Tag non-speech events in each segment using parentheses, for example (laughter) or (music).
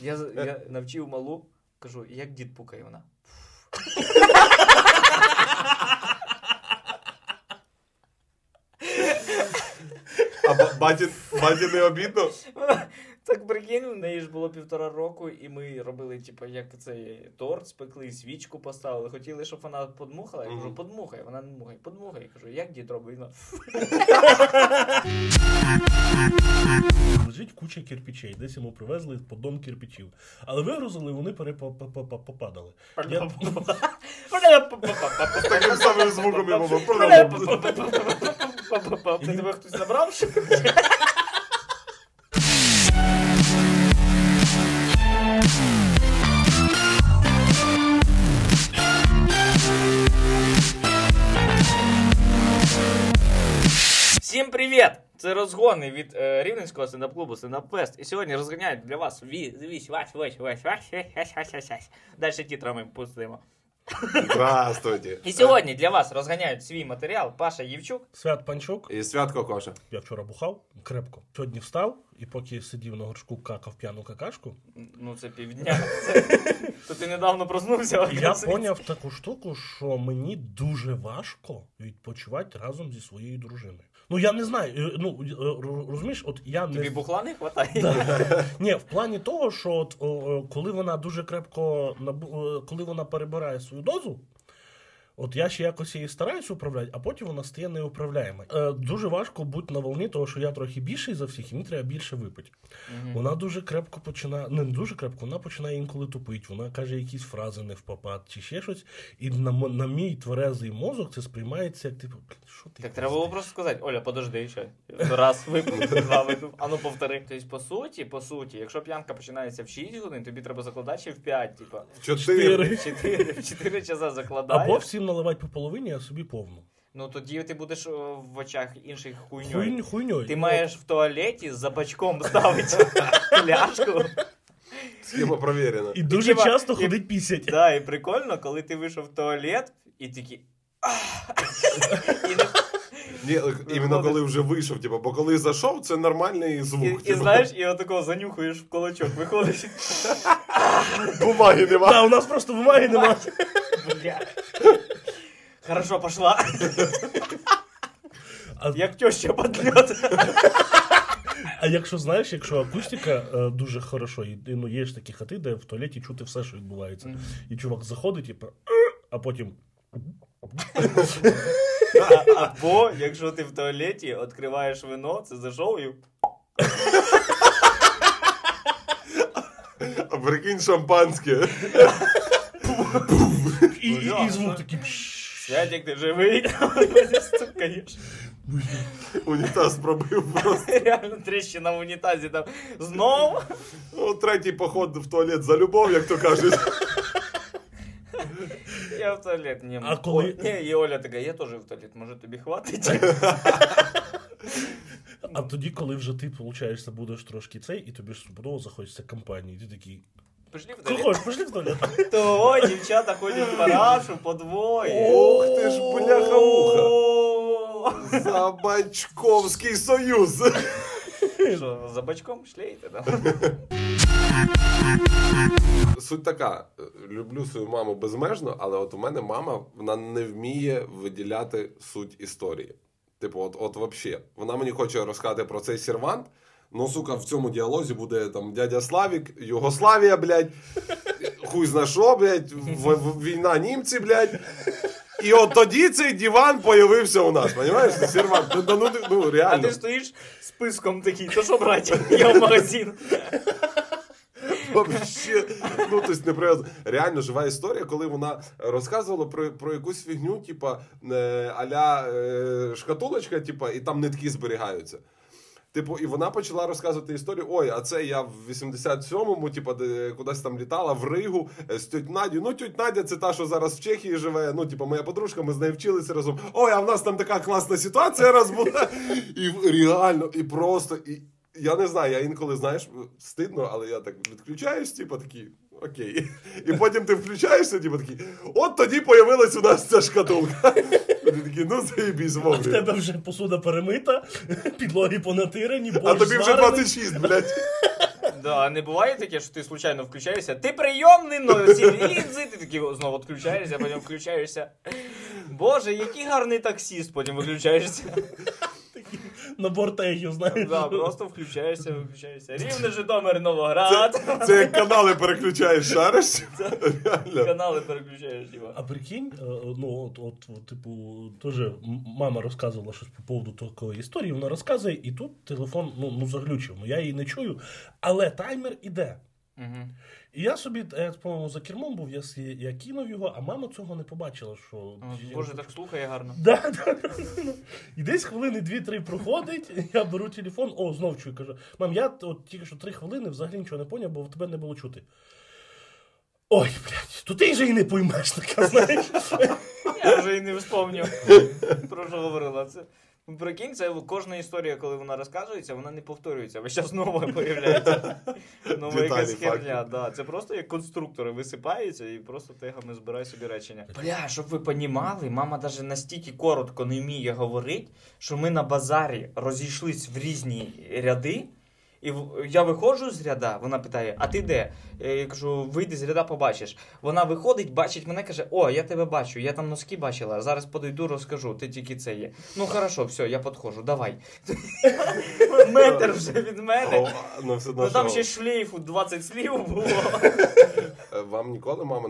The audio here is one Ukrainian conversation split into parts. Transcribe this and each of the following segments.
Я, я навчив малу, кажу, як дід пукає вона. А ба- баті, баті не обідно? Так прикинь, в неї ж було півтора року, і ми робили, типу, як цей торт, спекли, свічку поставили. Хотіли, щоб вона подмухала. Я кажу, подмухай, вона не мухає, подмухай. Я кажу, як дід робить? Лежить куча кирпичей, десь йому привезли поддон кирпичів. Але вигрузили, вони перепопадали. Я... З таким самим звуком йому. Ти тебе хтось набрав? що? Всім привіт! Це розгони від е, рівненського стендап-клубу стендап фест І сьогодні розганяють для вас вісь, вась, вась, вась, вась. Далі тітрами пустимо. Здравствуйте. І сьогодні для вас розганяють свій матеріал Паша Євчук. Свят Панчук. І Свят Кокоша. Я вчора бухав крепко. Сьогодні встав і поки сидів на горшку, какав п'яну какашку. Ну це півдня. То ти недавно проснувся. Я поняв таку штуку, що мені дуже важко відпочивати разом зі своєю дружиною. Ну я не знаю. е, Ну е, розумієш, от я не Тобі бухла не хватає? Да. Ні, в плані того, що от, о, коли вона дуже крепко е, коли вона перебирає свою дозу, от я ще якось її стараюсь управляти, а потім вона стає неуправляєма. Е, дуже важко бути на волні, того що я трохи більший за всіх, і мені треба більше випити. Мгм. Вона дуже крепко починає, не дуже крепко, вона починає інколи тупити, вона каже якісь фрази не в попад чи ще щось. І на, на мій тверезий мозок це сприймається як типу, «Блін, що ти Так треба було просто сказати, Оля, подожди ще. Раз випив, (laughs) два випив, а ну повтори. Тобто, по суті, по суті, якщо п'янка починається в 6 годин, тобі треба закладати ще в 5, типа. Чотири. В 4, 4 часа закладаєш. Або всім наливати по половині, а собі повну. Ну тоді ти будеш в очах інших хуйньою. Хуйньою. Ти маєш в туалеті за бачком ставити (laughs) пляшку. Схема провірена. І дуже часто і- ходить пісять. Да, і прикольно, коли ти вийшов в туалет і. «Ах!» Ні, іменно коли вже вийшов, типу, бо коли зайшов, це нормальний звук. І, і типу. знаєш, і отакого занюхуєш в кулачок, виходиш. бумаги нема. Да, у нас просто бумаги немає. Бля. Хорошо, пошла. (laughs) (laughs) Як теща подльот. а якщо знаєш, якщо акустика е, дуже хорошо, і і, ну, є ж такі хати, де в туалеті чути все, що відбувається. І чувак заходить, типу, а потім. А- Або, якщо ти в туалеті відкриваєш вино, це зайшов і. А прикинь шампанське. І, і, і звук такий. пш. Святик, ти живий, (laughs) стукаєш. Унітаз пробив просто. Реально тріщина в унітазі там. Знов? Ну, третій поход в туалет за любов, як то кажуть. Я в туалет не А коли- О, Ні, і Оля така, я теж в туалет, може тобі хватить? А тоді, коли вже ти, виходить, будеш трошки цей, і тобі ж подобало захочеться компанії, і ти такий. Пішли в «Ну, туалет. Хочеш, пішли в туалет. (laughs) То дівчата ходять по рашу, по двоє. Ох ти ж, бляха-муха. (laughs) О! Забачковський союз. Що, за бачком шлейте там? (laughs) Суть така: люблю свою маму безмежно, але от у мене мама вона не вміє виділяти суть історії. Типу, от, от вообще. Вона мені хоче розказати про цей сервант. Ну, сука, в цьому діалозі буде там дядя Славік, Югославія, блядь, хуй зна що, блядь, війна німці, блядь. І от тоді цей диван появився у нас, розумієш? Сервант. Ну, ну, ну, А ти стоїш списком такий, то що брати? Я в магазин. Вообще, ну то есть не. Реально жива історія, коли вона розказувала про, про якусь фігню, типа е, аля е, шкатулочка, типа, і там нитки зберігаються. Типу, і вона почала розказувати історію. Ой, а це я в 87-му, типу, де кудись там літала в Ригу е, з тьоть Надю. Ну, тьоть Надя, це та, що зараз в Чехії живе. Ну, типу, моя подружка, ми з нею вчилися разом. Ой, а в нас там така класна ситуація раз була. І реально, і просто. І, я не знаю, я інколи, знаєш, стидно, але я так відключаюсь, типу, такий. Окей. І потім ти включаєшся, типу такий. От тоді появилась у нас ця шкатулка. І ти такий, ну заєбісь, А в вовремя. тебе вже посуда перемита, (laughs) підлоги понатирені, А тобі вже зварений. 26, блядь. Да, не буває таке, що ти случайно включаєшся. Ти прийомний, но ці лінзи, ти такий знову відключаєшся, потім включаєшся. Боже, який гарний таксіст, потім виключаєшся. Набор тегів, знаєш. Да, просто включаєшся, виключаєшся. Рівне Житомир Новоград. Це як канали переключаєш, шариш? Реально. Канали переключаєш, типа. А прикинь, е, ну от, от, от, типу, теж мама розказувала щось по поводу такої історії. Вона розказує, і тут телефон ну, ну заглючив. Ну я її не чую, але таймер іде. Угу. І я собі, е, я, по-моєму, за кермом був, я, я кинув його, а мама цього не побачила. що... Боже, так слухає гарно. Да, да, да. І десь хвилини дві-три проходить, я беру телефон, о, знов чую, кажу, мам, я от тільки що три хвилини взагалі нічого не поняв, бо тебе не було чути. Ой, блядь, то ти вже і не поймеш, така, знаєш. Я вже і не вспомнив, про що говорила. Це прикинь, це кожна історія, коли вона розказується, вона не повторюється. Весь час нова появляється. (laughs) Нова якась херня. Да. Це просто як конструктори висипаються і просто тегами збирає собі речення. Бля, щоб ви понімали, мама навіть настільки коротко не вміє говорити, що ми на базарі розійшлись в різні ряди. І в- я виходжу з ряда, вона питає: А ти де? Е, Я кажу, вийди з ряда, побачиш. Вона виходить, бачить мене, каже: О, я тебе бачу, я там носки бачила. Зараз подойду, розкажу, ти тільки це є. Ну хорошо, все, я підходжу, давай. (laughs) Метр вже від мене. Ну, там ще шлейфу 20 слів було. Е, Вам ніколи мама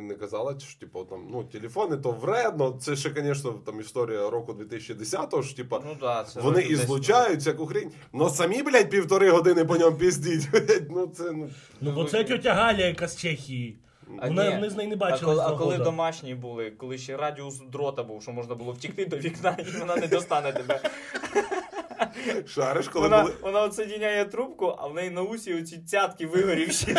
не, казала, що типу, там, ну, телефони то вредно. Це ще, звісно, там історія року 2010-го, що типу, Ну вони і 10 злучають всяку хрінь, но самі, блядь, півтори години по ньому піздіть. (laughs) Ну, це, ну, Ну, бо це тьотя Галя, яка з Чехії. А Вона ні. вони з нею не А бачили. коли, а коли домашні були, коли ще радіус дрота був, що можна було втікти до вікна, і вона не достане тебе. (laughs) шариш, коли Вона, були. вона отсоединяє трубку, а в неї на усі оці цятки вигорівші.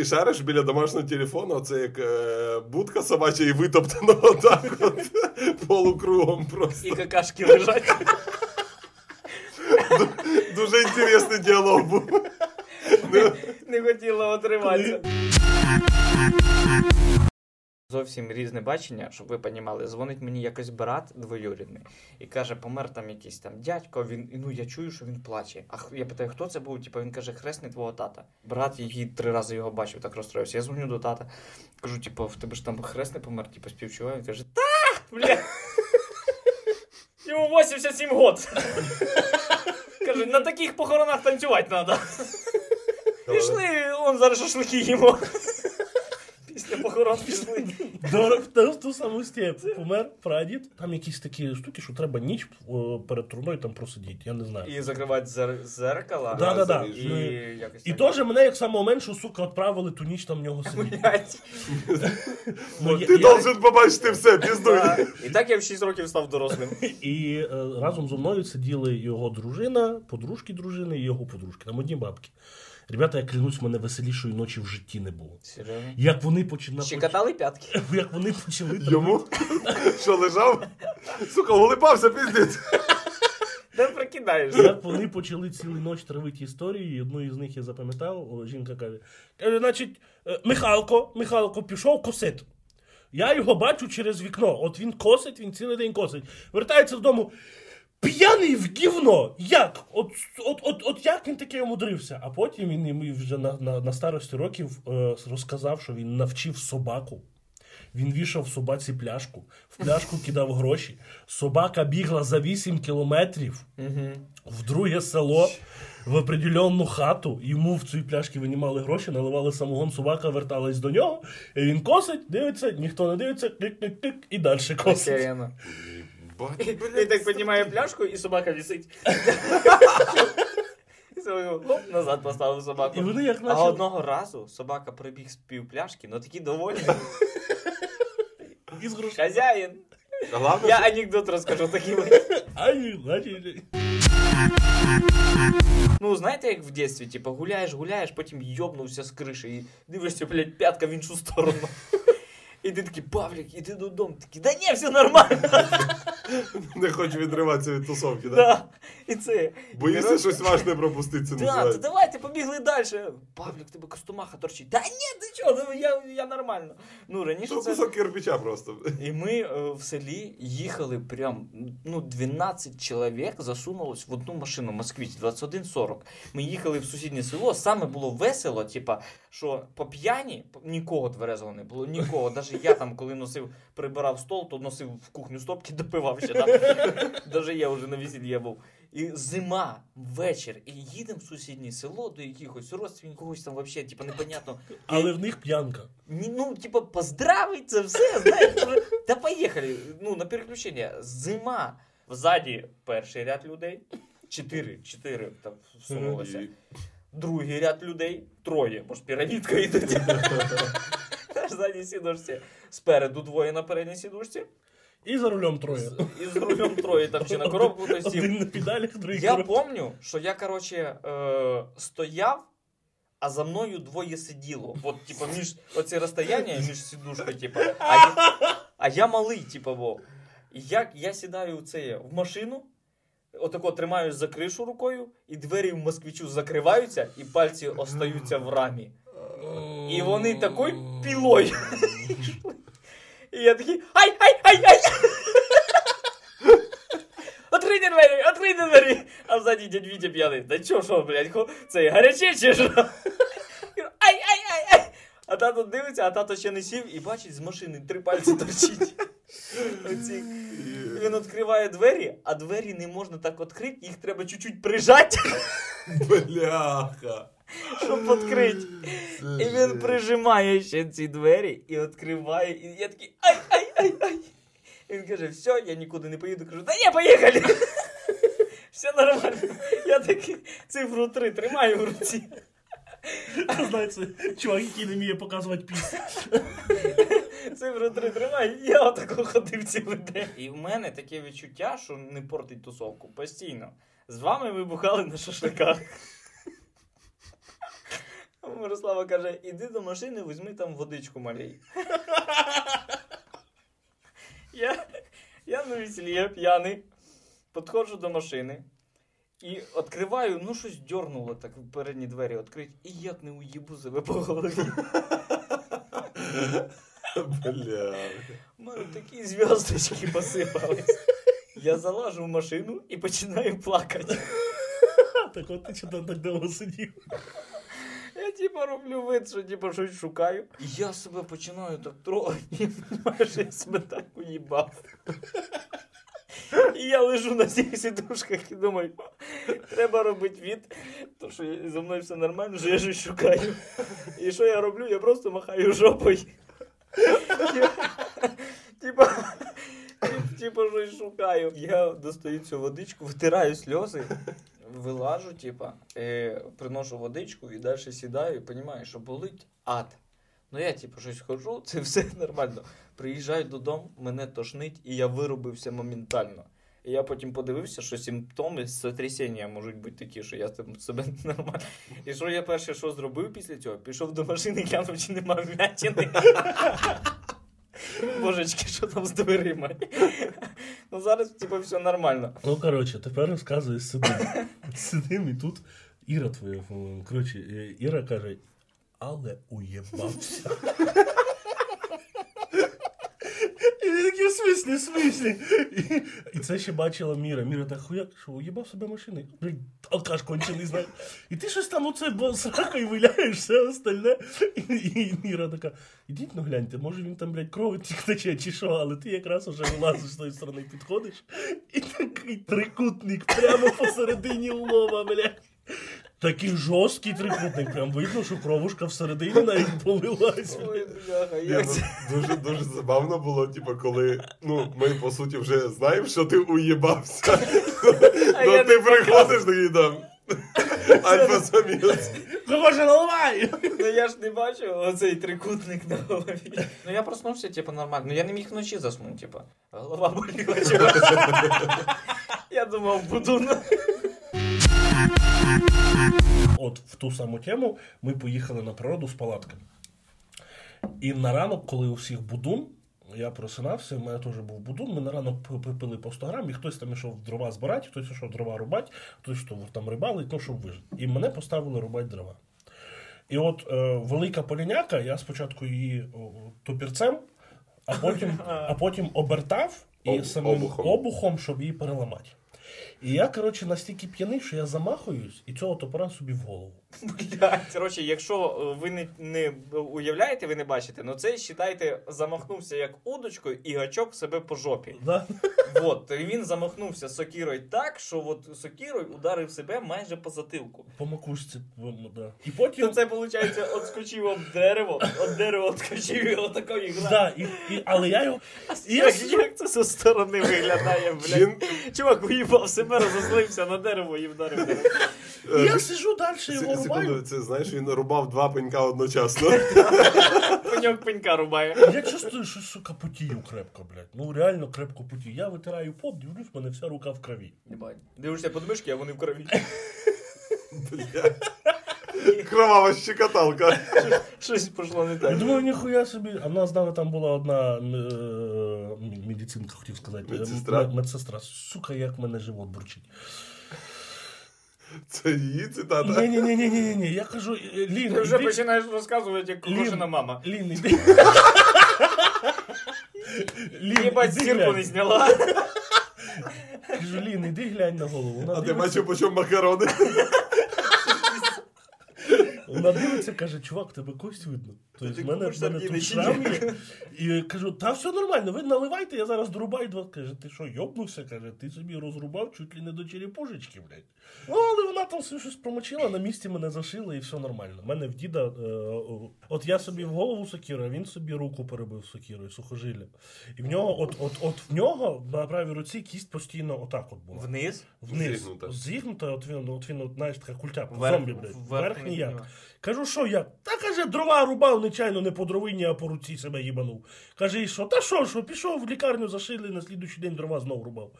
І шариш біля домашнього телефону, це як е, будка собача і витоптано (laughs) отак от полукругом просто. І какашки лежать. Дуже інтересний діалог був. Ну, Не хотіла отриматися. Зовсім різне бачення, щоб ви понімали. Дзвонить мені якось брат двоюрідний і каже, помер там якийсь там дядько. Він і ну я чую, що він плаче. А я питаю, хто це був? Типу він каже, хресний твого тата. Брат її три рази його бачив, так розстроївся. Я дзвоню до тата. Кажу, типу, в тебе ж там хресний помер, типу, співчуваю. Він каже, та бля. Йому 87 год. Каже, на таких похоронах танцювати треба. Пішли, он зараз шашлики їмо. Після похорон пішли. До, в ту, в ту саму степ помер прадід. Там якісь такі штуки, що треба ніч перед труною там просидіти, я не знаю. І закривати зер- зеркало. Да, да, да. І І теж мене як самого меншого, сука, відправили ту ніч там в нього сидіти. Ти должен побачити все, піздуй. І так я в 6 років став дорослим. І е, разом зі мною сиділи його дружина, подружки дружини і його подружки. Там одні бабки. Ребята, я клянусь, мене веселішої ночі в житті не було. Серйозно? Як вони починали. Щекотали п'ятки. (laughs) Як вони почали Йому? (laughs) Що лежав? Сука, улипався, піздець. Де прикидаєш? Як вони почали цілу ніч травити історії, і одну із них я запам'ятав, жінка каже: каже, значить, е, Михалко, Михалко пішов косити. Я його бачу через вікно. От він косить, він цілий день косить. Вертається додому. П'яний в гівно! Як? От, от, от, от як він таке умудрився? А потім він йому вже на, на, на старості років е, розказав, що він навчив собаку. Він вішав собаці пляшку, в пляшку (laughs) кидав гроші. Собака бігла за 8 кілометрів в друге село, в определенну хату. Йому в цій пляшці винімали гроші, наливали самогон, собака верталась до нього. І він косить, дивиться, ніхто не дивиться, клик-клик-клик, і далі косить. Охеренно. Бать, І так піднімає пляшку, і собака висить. І хоп, назад поставив собаку. І вони як А одного разу собака прибіг з пів пляшки, ну. Із грошей. Хазяїн. Я анекдот розкажу такий. Ай, Ну, знаєте, як в дитинстві, типу, гуляєш, гуляєш, потім йобнувся з криші і дивишся, блядь, п'ятка в іншу сторону. І ти такий, Павлік, іди додому. Такий, да ні, все нормально. (laughs) не хочу відриватися від тусовки, да? Да. І це. Боїшся щось важне пропустити, це Да, то називається. давайте побігли далі. Павлік, тебе костомаха торчить. Да ні, ти Нічого, ну, я, я нормально. Ну, раніше це... кусок кирпича просто. І ми е, в селі їхали прям, ну, 12 чоловік засунулось в одну машину Москвич 2140. Ми їхали в сусіднє село, саме було весело, типа, що по п'яні нікого тверезого не було, нікого. Навіть я там, коли носив, прибирав стол, то носив в кухню стопки, (laughs) допивав ще. Да? Навіть я вже на весіллі був. І зима, вечір, і їдемо в сусіднє село до якихось родственників, когось там взагалі, типа, непонятно. Але в них п'янка. Ні, ну, типа, поздравить це все, знаєш. ну, Та поїхали. Ну, на переключення. Зима. Взаді перший ряд людей. Чотири, чотири там всунулося. Другий ряд людей. Троє. Може, пірамідка йдуть. (laughs) (laughs) Задній сідушці. Спереду двоє на передній сідушці. І за рулем троє. І з рулем троє там чи на коробку хтось сів. Один на педалях, другий Я помню, що я, короче, е, стояв, а за мною двоє сиділо. От, типа, між оце розстояння між сідушкою, типа, а я, а я малий, типа, во. І як я сідаю в це в машину, отако тримаюсь за кришу рукою, і двері в москвичу закриваються, і пальці остаються в рамі. І вони такою пілою. І я такий ай, ай, ай, ай! Открийте двері, открийте двері! А взаді дядь Вітя п'яний. Да чо, що, блядь, це гаряче чи що? Ай, ай, ай, ай! А тато дивиться, а тато ще не сів і бачить з машини три пальці торчить. Оці. Він відкриває двері, а двері не можна так відкрити, їх треба чуть-чуть прижати, Бляха. (laughs) щоб відкрити. І він прижимає ще ці двері і відкриває. І я такий ай, ай, ай, ай. Він каже, все, я нікуди не поїду. Кажу, да ні, поїхали. (laughs) Все нормально. Я такий цифру 3 тримаю в руці. Знаєте, чувак, який не вміє показувати піс. Цифру 3 тримаю, я отако ходив цілий день. І в мене таке відчуття, що не портить тусовку постійно. З вами ви бухали на шашликах. Мирослава каже: іди до машини, візьми там водичку малій. (laughs) Я, я на весіллі, я п'яний. Підходжу до машини і відкриваю, ну щось дьорнуло так передні двері відкрити, і як не уїбу себе по голові. Бля. У мене такі зв'язочки посипались. Я залажу в машину і починаю плакати. (laughs) Так от ти чого так довго сидів. Я типа роблю вид, що типа щось шукаю. І я себе починаю так трогати, що я себе так уїбав. І я лежу на цих сідушках і думаю, треба робити від, то що зі мною все нормально, що я щось шукаю. І що я роблю? Я просто махаю жопою. Типа, типа щось шукаю. Я достаю цю водичку, витираю сльози, вилажу, типа, е, приношу водичку і далі сідаю і розумію, що болить ад. Ну я, типу, щось ходжу, (laughs) це все нормально. Приїжджаю додому, мене тошнить, і я виробився моментально. І я потім подивився, що симптоми сотрясіння можуть бути такі, що я там себе (laughs) нормально. І що я перше, що зробив після цього? Пішов до машини, глянув, чи нема вмятини. (laughs) Божечки, що там з дверима? Ну зараз, типу, все нормально. Ну, коротше, тепер розказує сидим. Сидим і тут Іра твоя. Коротше, е, Іра каже, але уєбався. І в смислі, смислі. І, і це ще бачила Міра. Міра так хуяк, що уїбав себе машини. Блін, алкаш кончений, знаєш. І ти щось там оце бо сракою виляєш, все остальне. І, і Міра така, ідіть ну гляньте, може він там, блядь, кров тече чи що, але ти якраз уже вилазиш з тої сторони, підходиш. І такий трикутник прямо посередині лоба, блядь. Такий жорсткий трикутник, прям видно, що кровушка всередині навіть полилась. Ой, бляха, Ні, як ну, це? дуже дуже забавно було, типу, коли ну, ми по суті вже знаємо, що ти уїбався. Ну я ти приходиш такий там. Альфа-самець. Боже, наливай! Ну я ж не бачу оцей трикутник на голові. Ну я проснувся, типу, нормально. Ну я не міг вночі заснути, типу. Голова боліла чогось. (laughs) Я думав, буду на. От в ту саму тему ми поїхали на природу з палатками. І на ранок, коли у всіх будун, я просинався, у мене теж був будун, ми на ранок пили по 100 грам, і хтось там ішов дрова збирати, хтось ішов дрова рубати, хтось там рибалить, ну, щоб вижити. І мене поставили рубати дрова. І от е, велика поліняка, я спочатку її топірцем, а потім, (laughs) а потім обертав і самим обухом. обухом. щоб її переламати. І я, коротше, настільки п'яний, що я замахуюсь і цього топора собі в голову. Блядь, коротше, якщо е, ви не, не уявляєте, ви не бачите, ну це считайте, замахнувся як удочкою і гачок себе по жопі. Да? Вот, і він замахнувся сокірою так, що от сокірою ударив себе майже по затилку. По макушці. ну, Да. І То це, виходить, отскочив об дерево, от дерева отскочив і отако і. Да, і, і, але я його. Я Як, як це зі сторони виглядає, блядь? Чувак уїбав себе, розозлився на дерево і вдарив я сижу далі, його секунду, рубаю. це знаєш, він рубав два пенька одночасно. Пеньок пенька рубає. Я чувствую, що, сука, потію крепко, блядь. Ну реально крепко потію. Я витираю пот, дивлюсь, в мене вся рука в крові. Дивишся подмишки, а вони в крові. Бля. Кровава щекоталка. Щось пішло не Я так. думаю, ніхуя собі. А в нас з нами там була одна е, м- медицинка, хотів сказати. е, Медсестра? м- Медсестра. Сука, як мене живот бурчить. Це її цитата. Ні, ні, ні, ні, ні, ні. Я кажу, е, Лін, Ти вже іди- починаєш розказувати, як Лін, кожена мама. Лін, іди. Лін, Єбать, іди стірку глянь. не зняла. Кажу, Лін, іди глянь на голову. Вона А ти дивиться, бачив, по чому макарони? Вона дивиться, каже, чувак, тебе кость видно. Тобто в мене, в мене тут шрам є. І кажу, та все нормально, ви наливайте, я зараз дорубаю два. Каже, ти що, йобнувся? Каже, ти собі розрубав чуть ли не до черепушечки, блядь. Ну, але вона там все щось промочила, на місці мене зашила і все нормально. У мене в діда, е, от я собі в голову сокіру, а він собі руку перебив сокірою, сухожилля. І в нього, от, от, от в нього на правій руці кість постійно отак от була. Вниз. Вниз. Зігнута. Зігнута, от він, от він, от, знаєш, така культяпка, Вверх- зомбі, блядь. вверх Вверх не ніяк. Кажу, що як? Та каже, дрова рубав нечайно не по дровині, а по руці себе їбанув. Каже, і що? Та що, що, пішов в лікарню, зашили, на слідуючий день дрова знов рубав.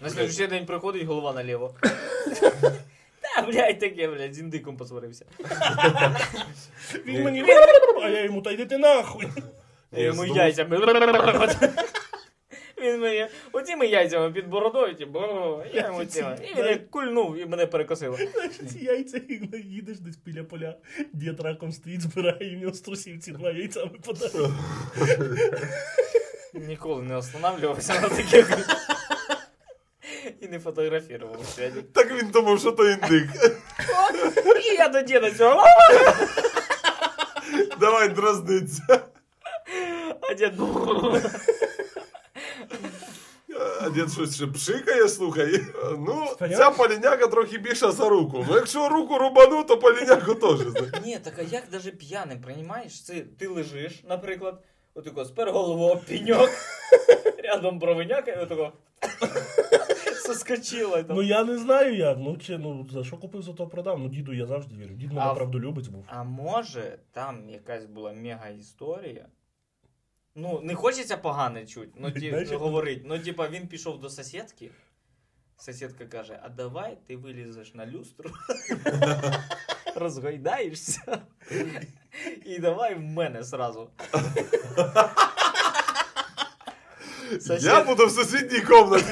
На следующий день приходить, голова наліво. (laughs) Та, блядь, таке, блядь, з індиком посварився. Він мені, а я йому, та йди ти нахуй. Я йому яйцями. (laughs) Він мені оціми яйцями під бородою, ті, бо я йому цими. І він як кульнув і мене перекосило. Ці яйця, їдеш десь біля поля, дід раком стоїть, збирає, і в нього з трусів ці два яйця випадають. Ніколи не останавливався на таких. І не фотографував. Так він думав, що то індик. І я до діда цього. Давай дразниться. А дід. А дід щось ще пшикає, слухай. Ну, ця поліняка трохи більша за руку. Ну, якщо руку рубану, то поліняку теж. Ні, так а як даже п'яним, приймаєш? Це ти лежиш, наприклад, отако спер голову об пеньок, (laughs) рядом бровиняка, і отако. (laughs) Соскочила Ну я не знаю як. Ну чи ну за що купив, за то продав. Ну діду я завжди вірю. Дід мене А в- правдолюбець був. А може, там якась була мега історія. Ну, не хочеться погане чуть, ну ті, говорить. Ну, типа, він пішов до сусідки. Сусідка каже: а давай ти вилізеш на люстру, (laughs) розгойдаєшся. І давай в мене сразу. Сосед- (laughs) Я буду в сусідній кімнаті.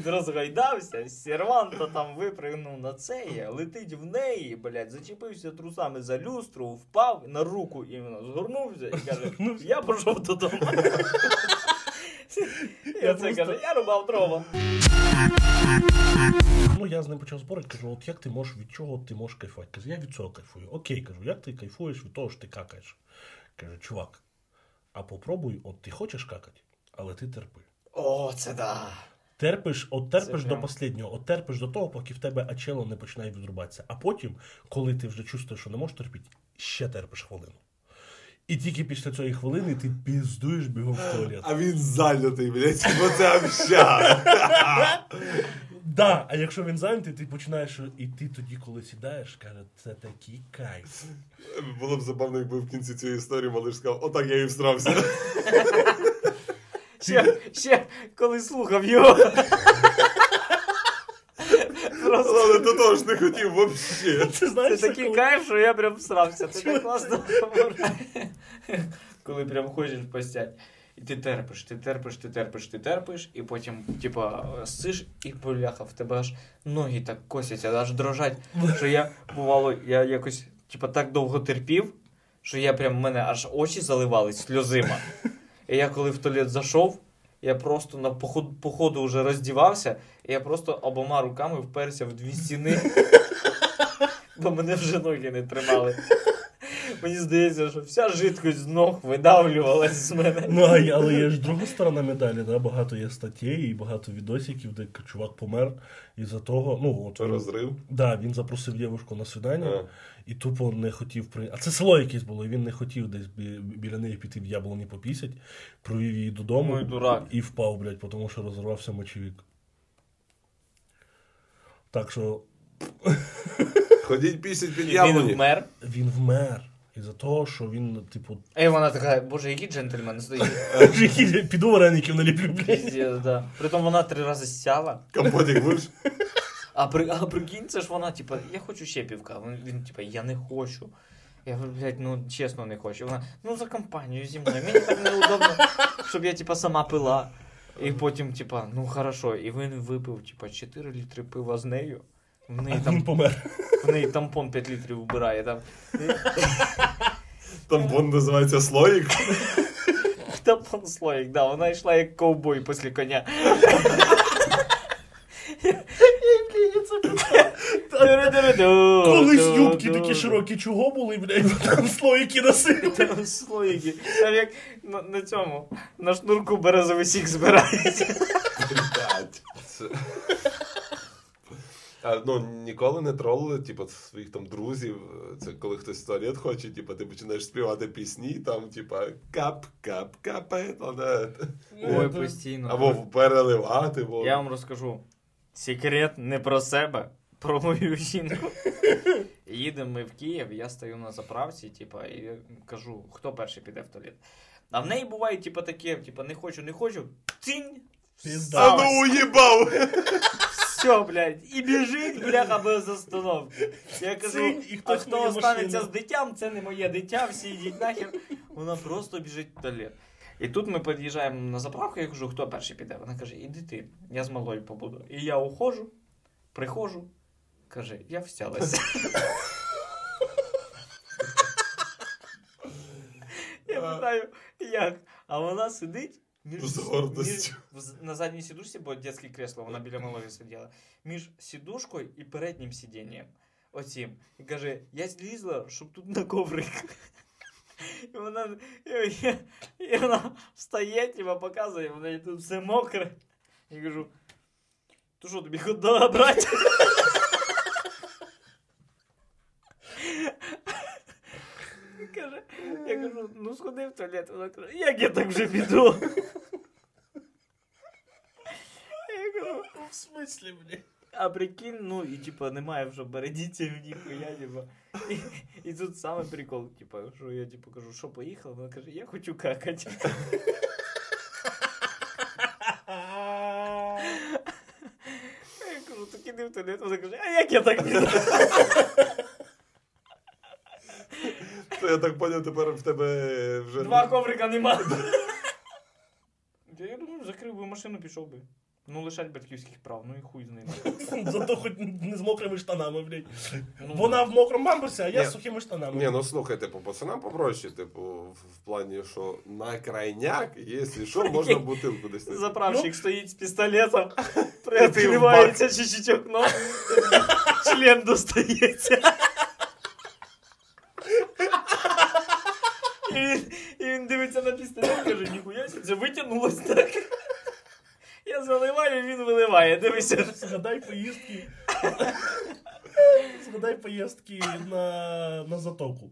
(laughs) А розгайдався, серванта там випригнув на це, летить в неї, блядь, зачепився трусами за люстру, впав на руку іменно, згорнувся і каже, я пішов додому. (laughs) (laughs) Я це каже, я рубав дрова. Ну, я з ним почав спорити, кажу, от як ти можеш від чого ти можеш кайфувати? Каже, я від цього кайфую. Окей, кажу, як ти кайфуєш від того, що ти какаєш? Каже, чувак, а попробуй, от ти хочеш какати, але ти терпи. О, це да. Терпиш, от терпиш Це до прям- останнього, от терпиш до того, поки в тебе ачело не починає відрубатися. А потім, коли ти вже чувствуєш, що не можеш терпіти, ще терпиш хвилину. І тільки після цієї хвилини ти піздуєш бігом в туалет. А він зайнятий, блядь, бо це общага. Да, а якщо він зайнятий, ти починаєш і ти тоді, коли сідаєш, каже, це такий кайф. Було б забавно, якби в кінці цієї історії малиш сказав, отак я і всрався. Ще, ще коли слухав його. Просто Але до того ж не хотів взагалі. Ти знаєш, це такий коли- кайф, що я прям всрався. Ти так класно. Коли прям хочеш постять. І ти терпиш, ти терпиш, ти терпиш, ти терпиш, і потім, типа, сиш і поляха, в тебе аж ноги так косяться, аж дрожать. Що я, бувало, я якось типа, так довго терпів, що я прям в мене аж очі заливались сльозима. І я коли в туалет зайшов, я просто на походу, походу вже роздівався, і я просто обома руками вперся в дві стіни, (laughs) бо мене вже ноги не тримали. Мені здається, що вся жидкость з ног видавлювалась з мене. Ну, а є- але є ж друга сторона медалі, да? багато є статей і багато відосиків, де чувак помер із-за того. Ну, от, розрив. Да, він запросив дівчинку на свидання А. і тупо не хотів при. А це село якесь було, і він не хотів десь біля неї піти в яблуні попісять, провів її додому Ой, дурак. і впав, блядь, тому що розірвався мочевик. Так що Ходіть пісять під Він вмер. він вмер. Із-за того, що він, типу, І вона така, боже, який джентльмен стоїть. (laughs) піду вареників наліплю, блядь. Да. Притом вона три рази сяла. Компотик будеш? А, при, а прикинь, це ж вона, типа, я хочу ще півка. Він, він типа, я не хочу. Я говорю, блядь, ну чесно не хочу. Вона, ну за компанію зі мною. Мені так неудобно, щоб я типа сама пила. І потім, типа, ну хорошо. І він випив, типа, 4 літри пива з нею. В неї Він там, помер. в неї тампон 5 літрів вбирає. Там. Тампон називається слоїк. Тампон слоїк, да, вона йшла як ковбой після коня. Колись юбки такі широкі, чого були, блядь, там слоїки носили. Там слоїки. Там як на, на цьому, на шнурку березовий сік збирається. Блядь. Ну, ніколи не тролили, типу, своїх там друзів. Це коли хтось в туалет хоче, типу, ти починаєш співати пісні, там, типа, кап, кап, капе. Ой, постійно. Або переливати, бо. Я вам розкажу. Секрет не про себе, про мою жінку. Їдемо ми в Київ, я стою на заправці, типа, і кажу, хто перший піде в туалет. А в неї буває, типа, таке, типа, не хочу, не хочу. Цінь! Пізда. Ну уїбав! (laughs) Все, блядь, і біжить, бляха, без остановки. Я кажу, і а хто останеться машину». з дитям, це не моє дитя, всі йдіть нахер. Вона просто біжить в туалет. І тут ми під'їжджаємо на заправку, я кажу, хто перший піде? Вона каже, іди ти, я з малою побуду. І я уходжу, приходжу, каже, я всялася. Я питаю, як? А вона сидить між, З гордостю. між- в- на задній сідушці, бо дитяче кресло, вона біля малої сиділа. Між сідушкою і переднім сидінням. Оцім. І каже, я злізла, щоб тут на коврик. І вона, і, і, і вона встає, типа, показує, в неї тут все мокре. Я кажу, то що тобі хот-дога брати? Каже, я кажу, ну сходи в туалет. Вона каже, як я так вже піду? Я кажу, В смислі, блядь? а прикинь, ну і типа немає вже бередіться в ніхуя, типа. І, і тут саме прикол, типа, що я типу кажу, що поїхала? Вона каже, я хочу какати. Я кажу, так іди в туалет. Вона каже, а як я так піду? То я так поняв, тепер в тебе вже. Два коврика нема. Я думаю, закрив би машину, пішов би. Ну, лишать батьківських прав, ну і хуй з ними. Зато хоч не з мокрими штанами, блядь. Ну, Вона в мокрому бамбурсі, а я з сухими штанами. Ні, ну слухай, типу, пацанам попроще, типу, в, в плані, що на крайняк, якщо що, (laughs) можна бутилку десь. Заправщик стоїть з пістолетом, (laughs) приоткривається чуть-чуть окно, член достається. І він, і він дивиться на пістолет каже, ніхуя це витягнулось так. Я заливаю, він виливає, дивися. Згадай поїздки. Згадай поїздки на, на затоку.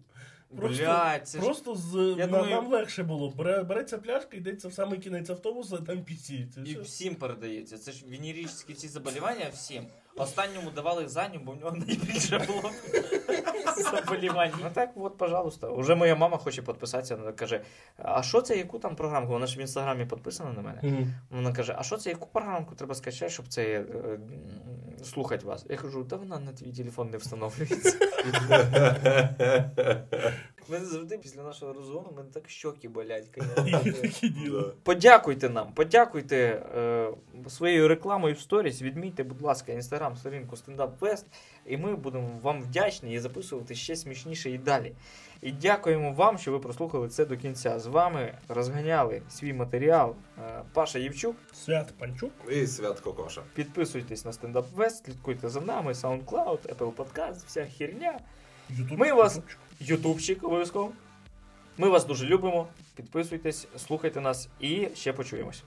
Просто, Блядь, це ж- просто з, Я на- думаю- нам легше було. Бере, береться пляшка, йдеться в самий кінець автобуса, і там пісіється. І всім передається. Це ж венеричні ці заболівання всім. Останньому давали заню, бо в нього найбільше було заболівань. Ну так, от, пожалуйста. Уже моя мама хоче підписатися. Вона каже: а що це, яку там програмку? Вона ж в інстаграмі підписана на мене. Вона каже: А що це, яку програмку треба скачати, щоб це е, слухати вас? Я кажу, та вона на твій телефон не встановлюється. (laughs) Мене завжди після нашого розгону мене так щоки болять. (laughs) Подякуйте нам, подякуйте е, своєю рекламою в сторіс. Відмітьте, будь ласка, інстаграм сторінку Up Fest, і ми будемо вам вдячні і записувати ще смішніше і далі. І дякуємо вам, що ви прослухали це до кінця. З вами розганяли свій матеріал е, Паша Євчук. Свят Панчук. І свят Кокоша. Підписуйтесь на Stand Up Fest, слідкуйте за нами, SoundCloud, Apple Podcast, вся херня. Ютуб. Ми вас- Ютубчик. Ютубчик обов'язково. Ми вас дуже любимо. Підписуйтесь, слухайте нас і ще почуємось.